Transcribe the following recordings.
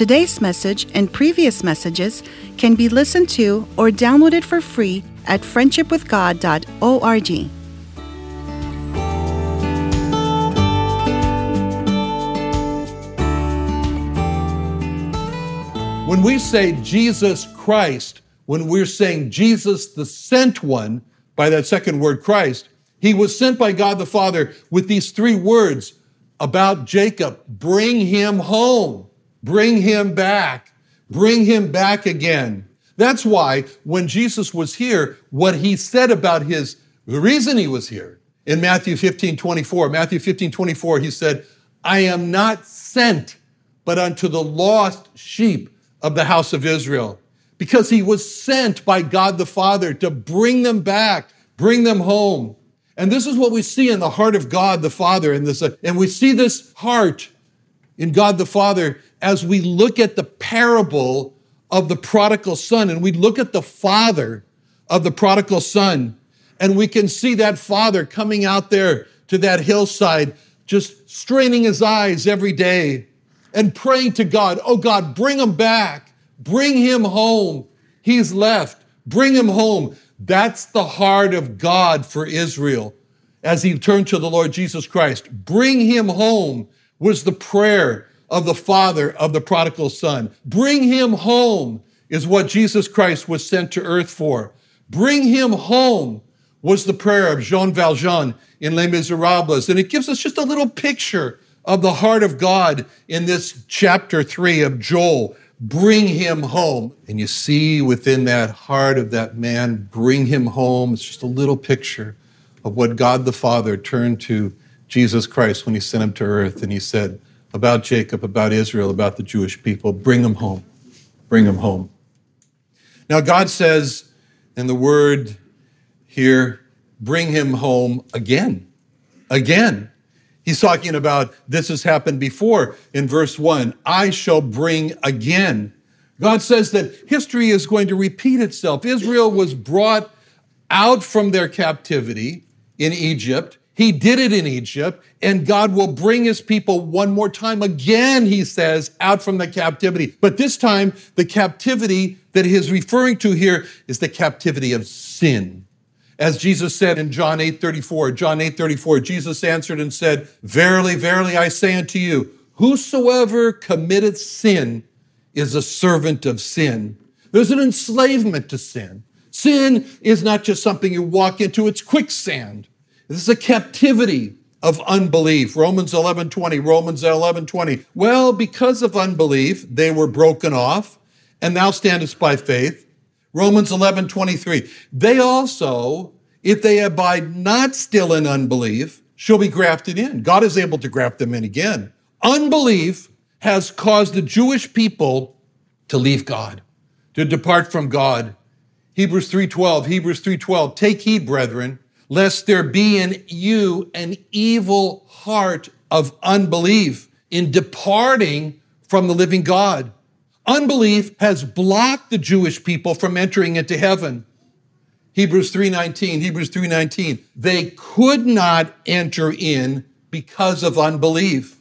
Today's message and previous messages can be listened to or downloaded for free at friendshipwithgod.org. When we say Jesus Christ, when we're saying Jesus the sent one, by that second word Christ, he was sent by God the Father with these three words about Jacob bring him home, bring him back, bring him back again. That's why when Jesus was here, what he said about his, the reason he was here in Matthew 15, 24, Matthew 15, 24, he said, I am not sent but unto the lost sheep of the house of Israel. Because he was sent by God the Father to bring them back, bring them home. And this is what we see in the heart of God the Father. And, this, uh, and we see this heart in God the Father as we look at the parable of the prodigal son and we look at the father of the prodigal son and we can see that father coming out there to that hillside just straining his eyes every day and praying to God, oh God, bring him back, bring him home. He's left, bring him home. That's the heart of God for Israel as he turned to the Lord Jesus Christ. Bring him home was the prayer of the father of the prodigal son. Bring him home is what Jesus Christ was sent to earth for. Bring him home was the prayer of Jean Valjean in Les Miserables. And it gives us just a little picture of the heart of God in this chapter three of Joel bring him home. And you see within that heart of that man, bring him home. It's just a little picture of what God the Father turned to Jesus Christ when he sent him to earth. And he said about Jacob, about Israel, about the Jewish people, bring them home. Bring them home. Now, God says in the word here, bring him home again. Again. He's talking about this has happened before in verse 1 I shall bring again. God says that history is going to repeat itself. Israel was brought out from their captivity in Egypt. He did it in Egypt, and God will bring his people one more time again, he says, out from the captivity. But this time, the captivity that he is referring to here is the captivity of sin. As Jesus said in John 8 34, John 8 34, Jesus answered and said, Verily, verily, I say unto you, whosoever committeth sin is a servant of sin. There's an enslavement to sin. Sin is not just something you walk into, it's quicksand. This is a captivity of unbelief. Romans 11 20, Romans 11 20. Well, because of unbelief, they were broken off, and thou standest by faith. Romans 11, 23. They also, if they abide not still in unbelief, shall be grafted in. God is able to graft them in again. Unbelief has caused the Jewish people to leave God, to depart from God. Hebrews 3:12, Hebrews 3:12. Take heed, brethren, lest there be in you an evil heart of unbelief in departing from the living God. Unbelief has blocked the Jewish people from entering into heaven. Hebrews 3:19, Hebrews 3:19. They could not enter in because of unbelief.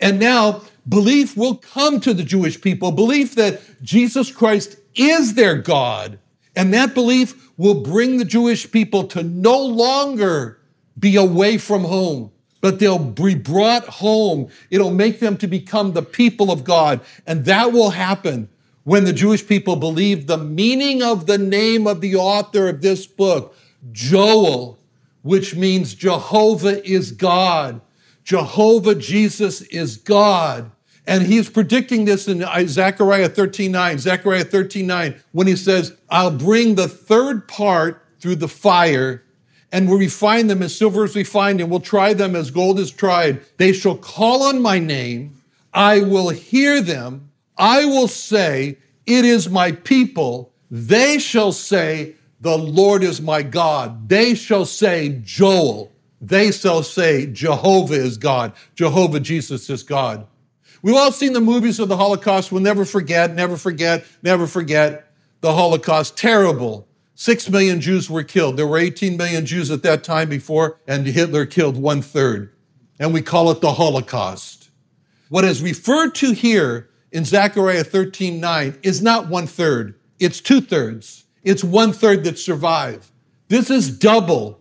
And now belief will come to the Jewish people, belief that Jesus Christ is their God. And that belief will bring the Jewish people to no longer be away from home, but they'll be brought home. It'll make them to become the people of God. And that will happen when the Jewish people believe the meaning of the name of the author of this book, Joel, which means Jehovah is God. Jehovah Jesus is God. And he's predicting this in uh, Zechariah 13:9, Zechariah 13:9, when he says, I'll bring the third part through the fire and will refine them as silver is refined, and we'll try them as gold is tried. They shall call on my name. I will hear them. I will say, It is my people. They shall say, The Lord is my God. They shall say, Joel. They shall say, Jehovah is God. Jehovah Jesus is God. We've all seen the movies of the Holocaust. We'll never forget, never forget, never forget the Holocaust. Terrible Six million Jews were killed. There were 18 million Jews at that time before, and Hitler killed one third. And we call it the Holocaust. What is referred to here in Zechariah 13 9 is not one third, it's two thirds. It's one third that survive. This is double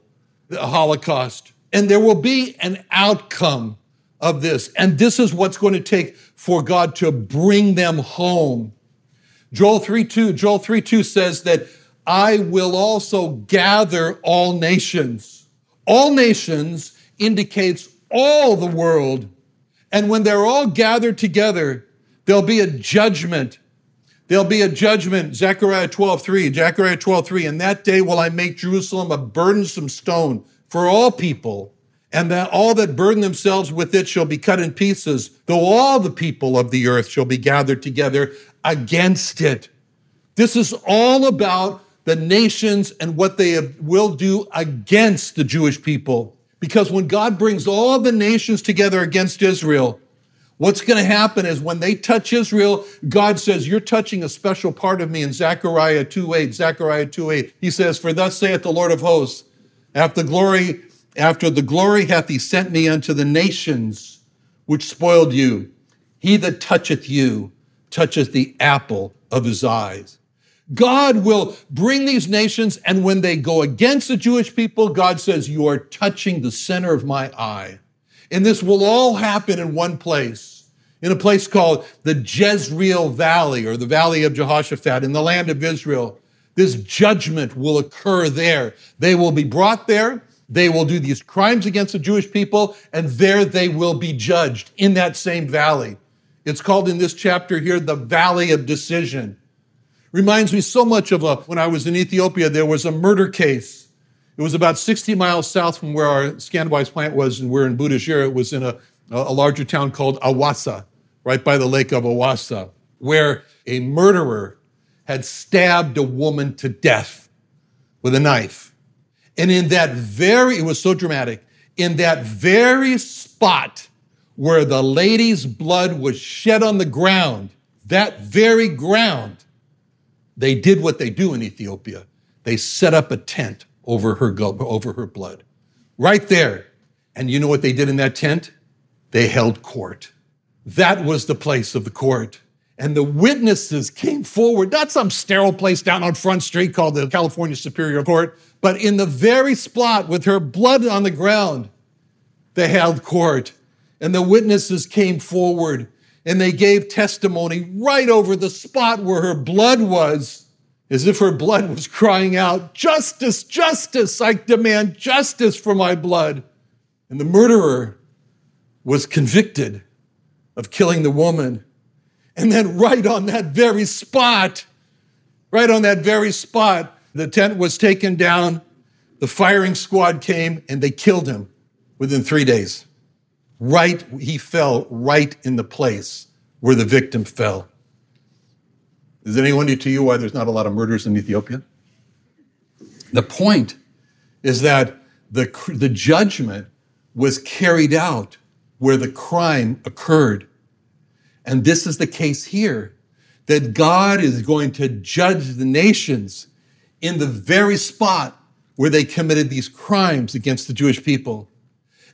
the Holocaust. And there will be an outcome of this. And this is what's going to take for God to bring them home. Joel 3 2, Joel 3 2 says that I will also gather all nations. All nations indicates all the world. And when they're all gathered together, there'll be a judgment. There'll be a judgment. Zechariah 12, 3. Zechariah 12, 3. And that day will I make Jerusalem a burdensome stone for all people, and that all that burden themselves with it shall be cut in pieces, though all the people of the earth shall be gathered together against it. This is all about the nations and what they will do against the Jewish people. Because when God brings all the nations together against Israel, what's going to happen is when they touch Israel, God says, You're touching a special part of me in Zechariah 2:8. Zechariah 2:8. He says, For thus saith the Lord of hosts, after glory, after the glory hath he sent me unto the nations which spoiled you. He that toucheth you toucheth the apple of his eyes. God will bring these nations, and when they go against the Jewish people, God says, You are touching the center of my eye. And this will all happen in one place, in a place called the Jezreel Valley or the Valley of Jehoshaphat in the land of Israel. This judgment will occur there. They will be brought there. They will do these crimes against the Jewish people, and there they will be judged in that same valley. It's called in this chapter here the Valley of Decision. Reminds me so much of a, when I was in Ethiopia, there was a murder case. It was about 60 miles south from where our Scanwise plant was, and we're in Butajira. It was in a, a larger town called Awassa, right by the lake of Awassa, where a murderer had stabbed a woman to death with a knife. And in that very, it was so dramatic, in that very spot where the lady's blood was shed on the ground, that very ground, they did what they do in Ethiopia. They set up a tent over her, over her blood. Right there. And you know what they did in that tent? They held court. That was the place of the court. And the witnesses came forward, not some sterile place down on Front Street called the California Superior Court, but in the very spot with her blood on the ground, they held court. And the witnesses came forward and they gave testimony right over the spot where her blood was, as if her blood was crying out, Justice, justice, I demand justice for my blood. And the murderer was convicted of killing the woman. And then, right on that very spot, right on that very spot, the tent was taken down, the firing squad came, and they killed him within three days. Right, he fell right in the place where the victim fell. Is anyone to you why there's not a lot of murders in Ethiopia? The point is that the, the judgment was carried out where the crime occurred. And this is the case here that God is going to judge the nations in the very spot where they committed these crimes against the Jewish people.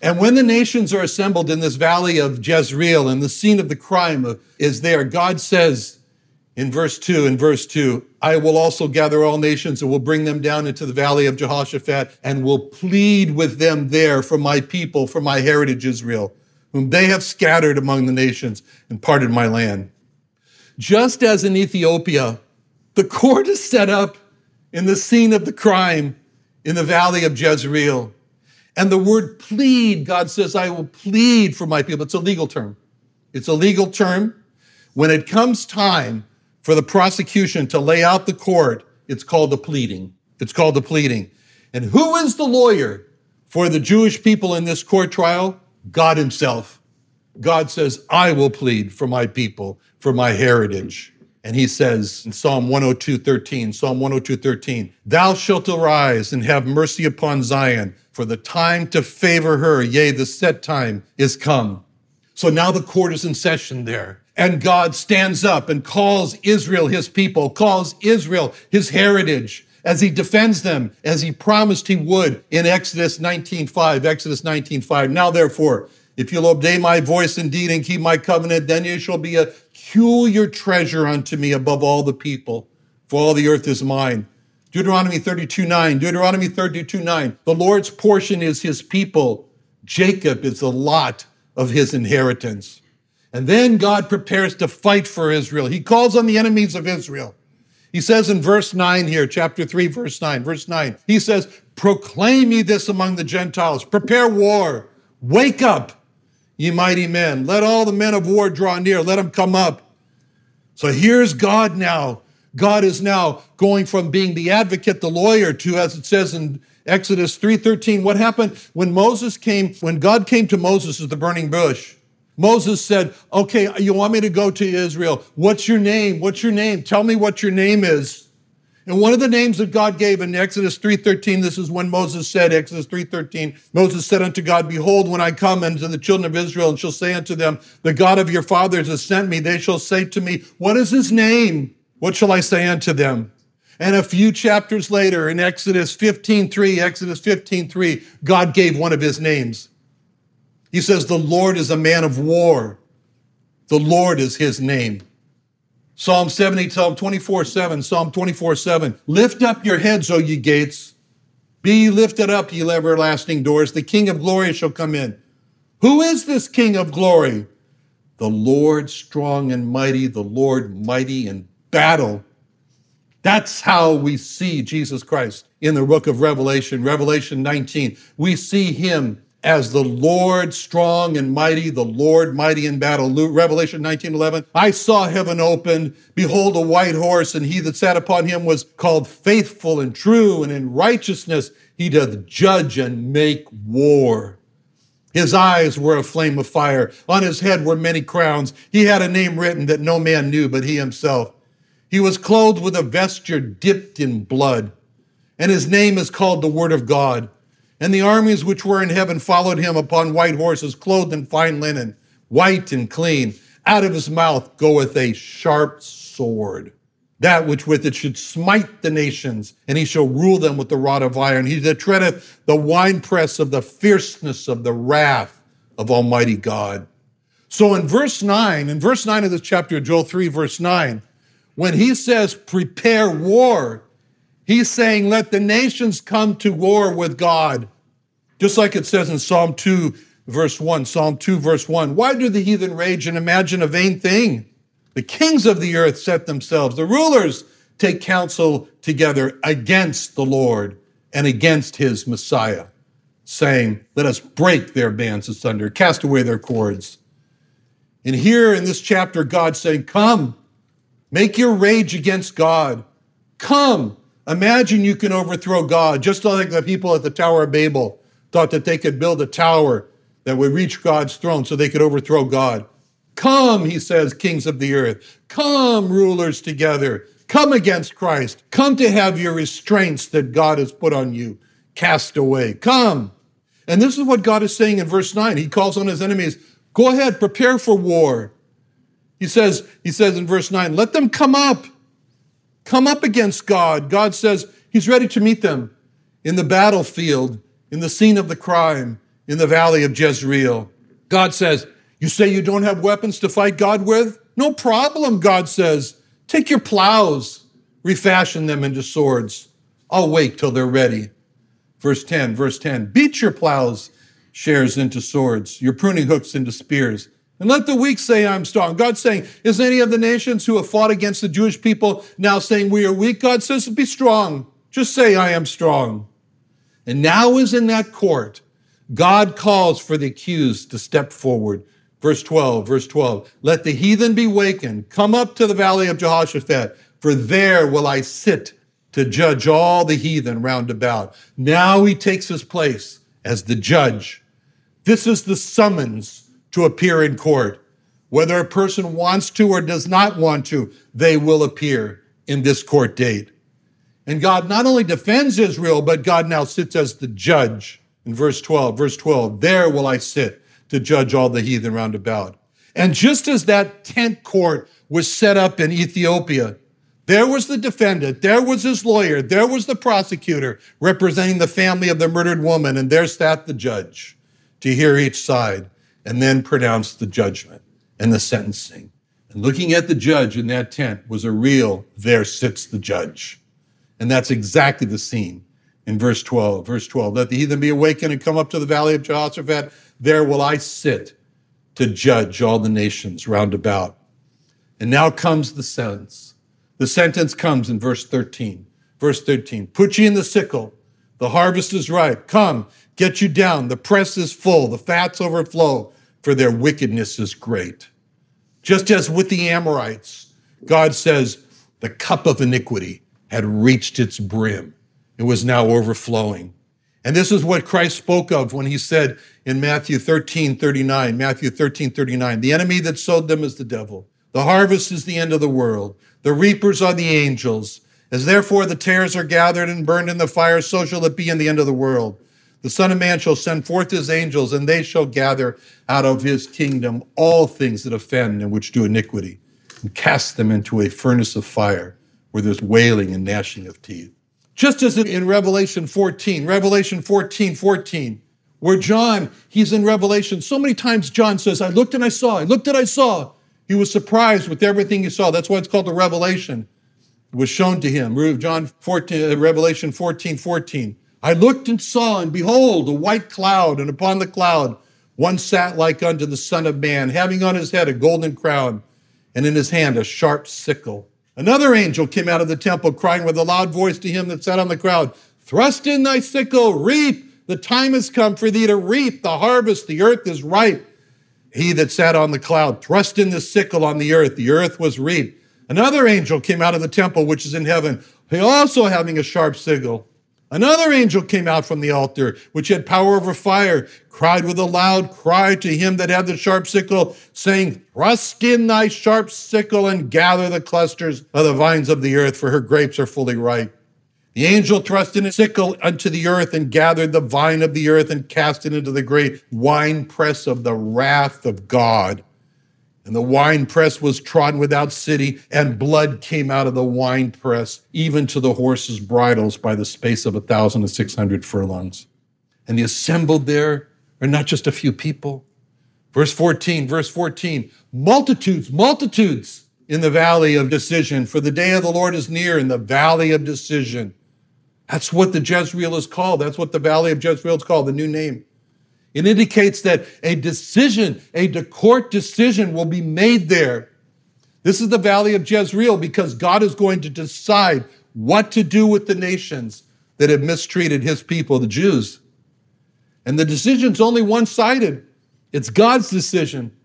And when the nations are assembled in this valley of Jezreel and the scene of the crime is there, God says in verse 2, in verse 2, I will also gather all nations and will bring them down into the valley of Jehoshaphat and will plead with them there for my people, for my heritage Israel, whom they have scattered among the nations and parted my land. Just as in Ethiopia, the court is set up in the scene of the crime in the valley of Jezreel. And the word plead, God says, I will plead for my people. It's a legal term. It's a legal term. When it comes time for the prosecution to lay out the court, it's called the pleading. It's called the pleading. And who is the lawyer for the Jewish people in this court trial? God Himself. God says, I will plead for my people, for my heritage. And he says in Psalm 102, 13, Psalm 102, 13, Thou shalt arise and have mercy upon Zion, for the time to favor her, yea, the set time is come. So now the court is in session there. And God stands up and calls Israel his people, calls Israel his heritage as he defends them as he promised he would in Exodus 19:5 Exodus 19:5 Now therefore if you'll obey my voice indeed and keep my covenant then you shall be a peculiar treasure unto me above all the people for all the earth is mine Deuteronomy 32 9, Deuteronomy 32 9. The Lord's portion is his people. Jacob is the lot of his inheritance. And then God prepares to fight for Israel. He calls on the enemies of Israel. He says in verse 9 here, chapter 3, verse 9, verse 9, he says, Proclaim ye this among the Gentiles, prepare war, wake up, ye mighty men. Let all the men of war draw near, let them come up. So here's God now God is now going from being the advocate, the lawyer, to, as it says in Exodus 3:13, what happened when Moses came, when God came to Moses at the burning bush? Moses said, Okay, you want me to go to Israel. What's your name? What's your name? Tell me what your name is. And one of the names that God gave in Exodus 3:13, this is when Moses said, Exodus 3:13, Moses said unto God, Behold, when I come unto the children of Israel and shall say unto them, The God of your fathers has sent me, they shall say to me, What is his name? What shall I say unto them? And a few chapters later in Exodus 15:3, Exodus 15:3, God gave one of his names. He says, The Lord is a man of war. The Lord is his name. Psalm 70, Psalm 24, 7, Psalm 24, 7. Lift up your heads, O ye gates. Be lifted up, ye everlasting doors. The King of glory shall come in. Who is this King of glory? The Lord strong and mighty, the Lord mighty in battle. That's how we see Jesus Christ in the book of Revelation, Revelation 19. We see him as the Lord strong and mighty, the Lord mighty in battle. Revelation 19 11. I saw heaven open. Behold, a white horse, and he that sat upon him was called faithful and true, and in righteousness he doth judge and make war. His eyes were a flame of fire. On his head were many crowns. He had a name written that no man knew but he himself. He was clothed with a vesture dipped in blood, and his name is called the Word of God. And the armies which were in heaven followed him upon white horses, clothed in fine linen, white and clean. Out of his mouth goeth a sharp sword, that which with it should smite the nations, and he shall rule them with the rod of iron. He that treadeth the winepress of the fierceness of the wrath of Almighty God. So in verse 9, in verse 9 of this chapter, Joel 3, verse 9, when he says prepare war, he's saying let the nations come to war with God. Just like it says in Psalm 2, verse 1, Psalm 2, verse 1. Why do the heathen rage and imagine a vain thing? The kings of the earth set themselves, the rulers take counsel together against the Lord and against his Messiah, saying, Let us break their bands asunder, cast away their cords. And here in this chapter, God's saying, Come, Make your rage against God. Come. Imagine you can overthrow God, just like the people at the Tower of Babel thought that they could build a tower that would reach God's throne so they could overthrow God. Come, he says, kings of the earth. Come, rulers together. Come against Christ. Come to have your restraints that God has put on you cast away. Come. And this is what God is saying in verse 9. He calls on his enemies, go ahead, prepare for war. He says, he says in verse 9, let them come up. Come up against God. God says he's ready to meet them in the battlefield, in the scene of the crime, in the valley of Jezreel. God says, You say you don't have weapons to fight God with? No problem, God says. Take your plows, refashion them into swords. I'll wait till they're ready. Verse 10, verse 10 Beat your plows, shares into swords, your pruning hooks into spears. And let the weak say, I'm strong. God's saying, is any of the nations who have fought against the Jewish people now saying we are weak? God says, be strong. Just say, I am strong. And now is in that court God calls for the accused to step forward. Verse 12, verse 12. Let the heathen be wakened. Come up to the valley of Jehoshaphat, for there will I sit to judge all the heathen round about. Now he takes his place as the judge. This is the summons to appear in court. Whether a person wants to or does not want to, they will appear in this court date. And God not only defends Israel, but God now sits as the judge. In verse 12, verse 12, there will I sit to judge all the heathen round about. And just as that tent court was set up in Ethiopia, there was the defendant, there was his lawyer, there was the prosecutor representing the family of the murdered woman, and there sat the judge to hear each side and then pronounce the judgment and the sentencing. And looking at the judge in that tent was a real, there sits the judge. And that's exactly the scene in verse 12. Verse 12 Let the heathen be awakened and come up to the valley of Jehoshaphat. There will I sit to judge all the nations round about. And now comes the sentence. The sentence comes in verse 13. Verse 13 Put ye in the sickle, the harvest is ripe. Come, get you down. The press is full, the fats overflow, for their wickedness is great. Just as with the Amorites, God says, the cup of iniquity had reached its brim. It was now overflowing. And this is what Christ spoke of when he said in Matthew 13, 39, Matthew 13, 39, the enemy that sowed them is the devil. The harvest is the end of the world. The reapers are the angels. As therefore the tares are gathered and burned in the fire, so shall it be in the end of the world. The Son of Man shall send forth his angels, and they shall gather out of his kingdom all things that offend and which do iniquity, and cast them into a furnace of fire where there's wailing and gnashing of teeth. Just as in Revelation 14, Revelation 14, 14, where John, he's in Revelation. So many times John says, I looked and I saw, I looked and I saw. He was surprised with everything he saw. That's why it's called the Revelation. Was shown to him. John 14, uh, Revelation 14, 14. I looked and saw, and behold, a white cloud, and upon the cloud one sat like unto the Son of Man, having on his head a golden crown, and in his hand a sharp sickle. Another angel came out of the temple, crying with a loud voice to him that sat on the crowd, Thrust in thy sickle, reap. The time has come for thee to reap the harvest. The earth is ripe. He that sat on the cloud thrust in the sickle on the earth. The earth was reaped. Another angel came out of the temple which is in heaven, he also having a sharp sickle. Another angel came out from the altar, which had power over fire, cried with a loud cry to him that had the sharp sickle, saying, Thrust in thy sharp sickle and gather the clusters of the vines of the earth, for her grapes are fully ripe. The angel thrust in a sickle unto the earth and gathered the vine of the earth and cast it into the great winepress of the wrath of God. And the winepress was trodden without city, and blood came out of the winepress, even to the horses' bridles by the space of a thousand and six hundred furlongs. And the assembled there are not just a few people. Verse 14, verse 14, multitudes, multitudes in the valley of decision, for the day of the Lord is near in the valley of decision. That's what the Jezreel is called. That's what the valley of Jezreel is called, the new name. It indicates that a decision, a court decision will be made there. This is the valley of Jezreel because God is going to decide what to do with the nations that have mistreated his people, the Jews. And the decision's only one sided. It's God's decision.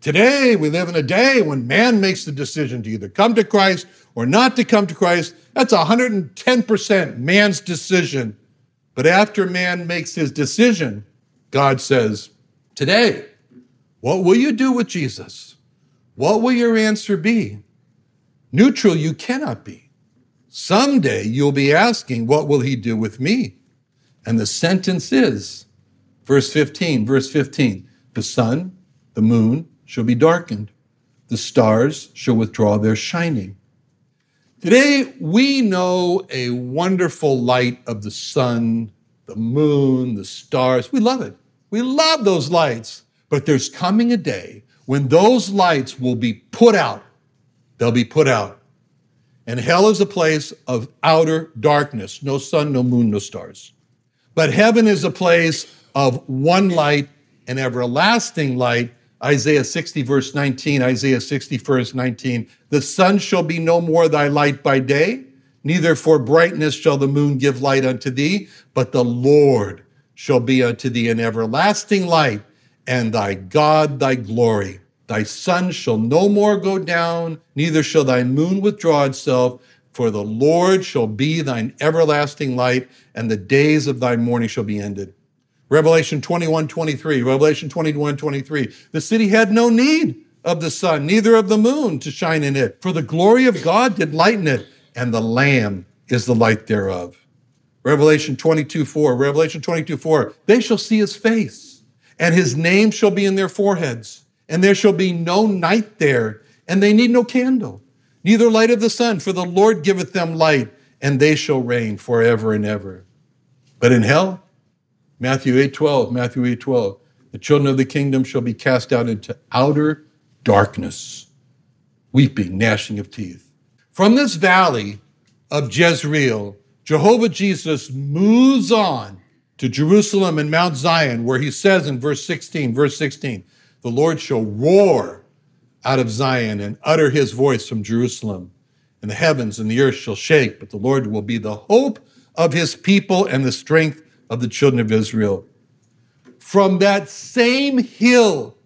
Today, we live in a day when man makes the decision to either come to Christ or not to come to Christ. That's 110% man's decision. But after man makes his decision, God says, Today, what will you do with Jesus? What will your answer be? Neutral, you cannot be. Someday you'll be asking, What will he do with me? And the sentence is, verse 15, verse 15, the sun, the moon shall be darkened, the stars shall withdraw their shining. Today, we know a wonderful light of the sun, the moon, the stars. We love it. We love those lights, but there's coming a day when those lights will be put out. They'll be put out. And hell is a place of outer darkness no sun, no moon, no stars. But heaven is a place of one light, and everlasting light. Isaiah 60, verse 19, Isaiah 60, verse 19. The sun shall be no more thy light by day, neither for brightness shall the moon give light unto thee, but the Lord shall be unto thee an everlasting light, and thy God thy glory. Thy sun shall no more go down, neither shall thy moon withdraw itself, for the Lord shall be thine everlasting light, and the days of thy mourning shall be ended. Revelation 21, 23, Revelation 21, 23. The city had no need of the sun, neither of the moon to shine in it, for the glory of God did lighten it, and the Lamb is the light thereof. Revelation 22, 4, Revelation 22, 4. They shall see his face, and his name shall be in their foreheads, and there shall be no night there, and they need no candle, neither light of the sun, for the Lord giveth them light, and they shall reign forever and ever. But in hell, Matthew 8 12, Matthew 8 12. The children of the kingdom shall be cast out into outer darkness, weeping, gnashing of teeth. From this valley of Jezreel, Jehovah Jesus moves on to Jerusalem and Mount Zion, where he says in verse 16, verse 16, the Lord shall roar out of Zion and utter his voice from Jerusalem, and the heavens and the earth shall shake, but the Lord will be the hope of his people and the strength of the children of Israel. From that same hill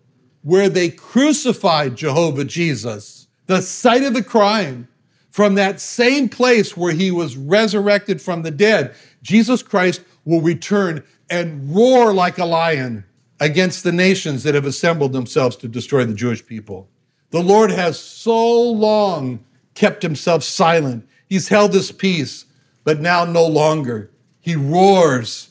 where they crucified Jehovah Jesus, the site of the crime, from that same place where he was resurrected from the dead, Jesus Christ will return and roar like a lion against the nations that have assembled themselves to destroy the Jewish people. The Lord has so long kept himself silent. He's held his peace, but now no longer. He roars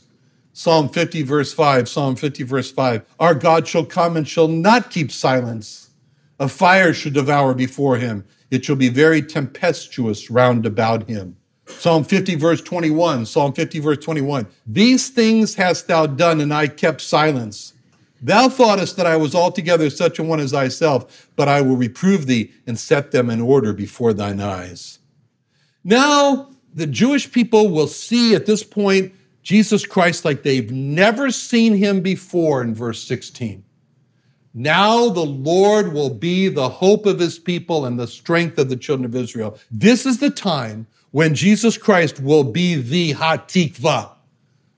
Psalm 50, verse 5, Psalm 50, verse 5. Our God shall come and shall not keep silence. A fire should devour before him. It shall be very tempestuous round about him. Psalm 50, verse 21, Psalm 50, verse 21. These things hast thou done, and I kept silence. Thou thoughtest that I was altogether such a one as thyself, but I will reprove thee and set them in order before thine eyes. Now, the Jewish people will see at this point Jesus Christ like they've never seen him before in verse 16. Now the Lord will be the hope of his people and the strength of the children of Israel. This is the time when Jesus Christ will be the hatikva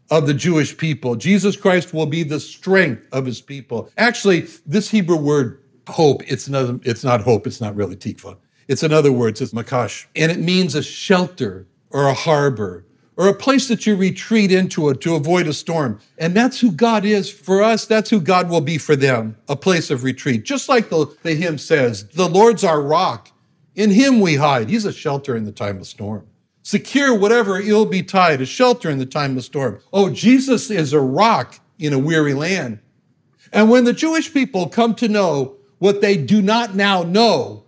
of the Jewish people. Jesus Christ will be the strength of his people. Actually, this Hebrew word hope, it's not, it's not hope, it's not really tikva. It's in other words, it's makash. And it means a shelter or a harbor or a place that you retreat into to avoid a storm. And that's who God is for us. That's who God will be for them, a place of retreat. Just like the, the hymn says, the Lord's our rock. In him we hide. He's a shelter in the time of storm. Secure whatever ill betide, a shelter in the time of storm. Oh, Jesus is a rock in a weary land. And when the Jewish people come to know what they do not now know,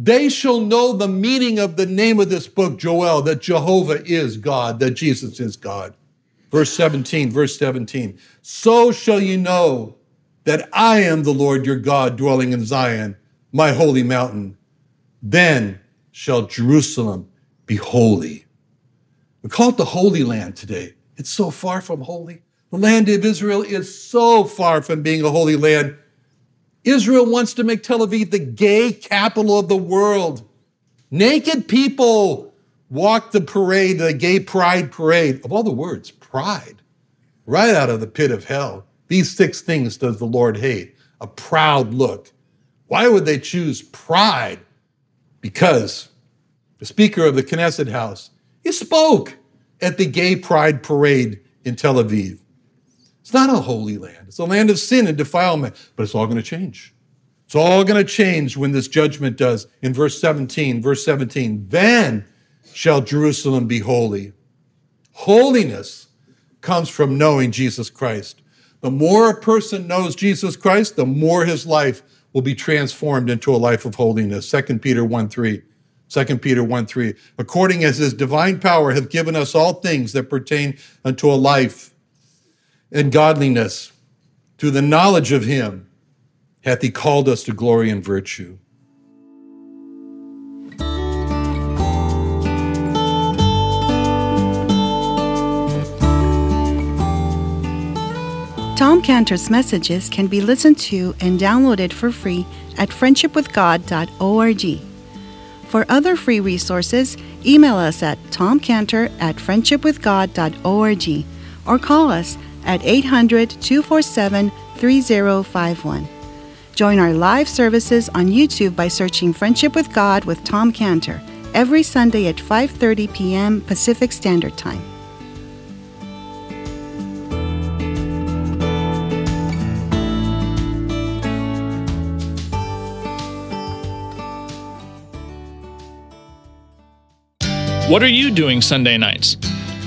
they shall know the meaning of the name of this book, Joel, that Jehovah is God, that Jesus is God. Verse 17, verse 17. So shall you know that I am the Lord your God, dwelling in Zion, my holy mountain. Then shall Jerusalem be holy. We call it the Holy Land today. It's so far from holy. The land of Israel is so far from being a holy land. Israel wants to make Tel Aviv the gay capital of the world. Naked people walk the parade, the gay pride parade. Of all the words, pride, right out of the pit of hell. These six things does the Lord hate a proud look. Why would they choose pride? Because the Speaker of the Knesset House, he spoke at the gay pride parade in Tel Aviv. It's not a holy land. It's a land of sin and defilement, but it's all going to change. It's all going to change when this judgment does. In verse 17, verse 17, then shall Jerusalem be holy. Holiness comes from knowing Jesus Christ. The more a person knows Jesus Christ, the more his life will be transformed into a life of holiness. 2 Peter 1 3. 2 Peter 1 3. According as his divine power hath given us all things that pertain unto a life and godliness, to the knowledge of him, hath he called us to glory and virtue. Tom Cantor's messages can be listened to and downloaded for free at friendshipwithgod.org. For other free resources, email us at tomcantor at friendshipwithgod.org or call us at 800 247 3051. Join our live services on YouTube by searching Friendship with God with Tom Cantor every Sunday at 5:30 p.m. Pacific Standard Time. What are you doing Sunday nights?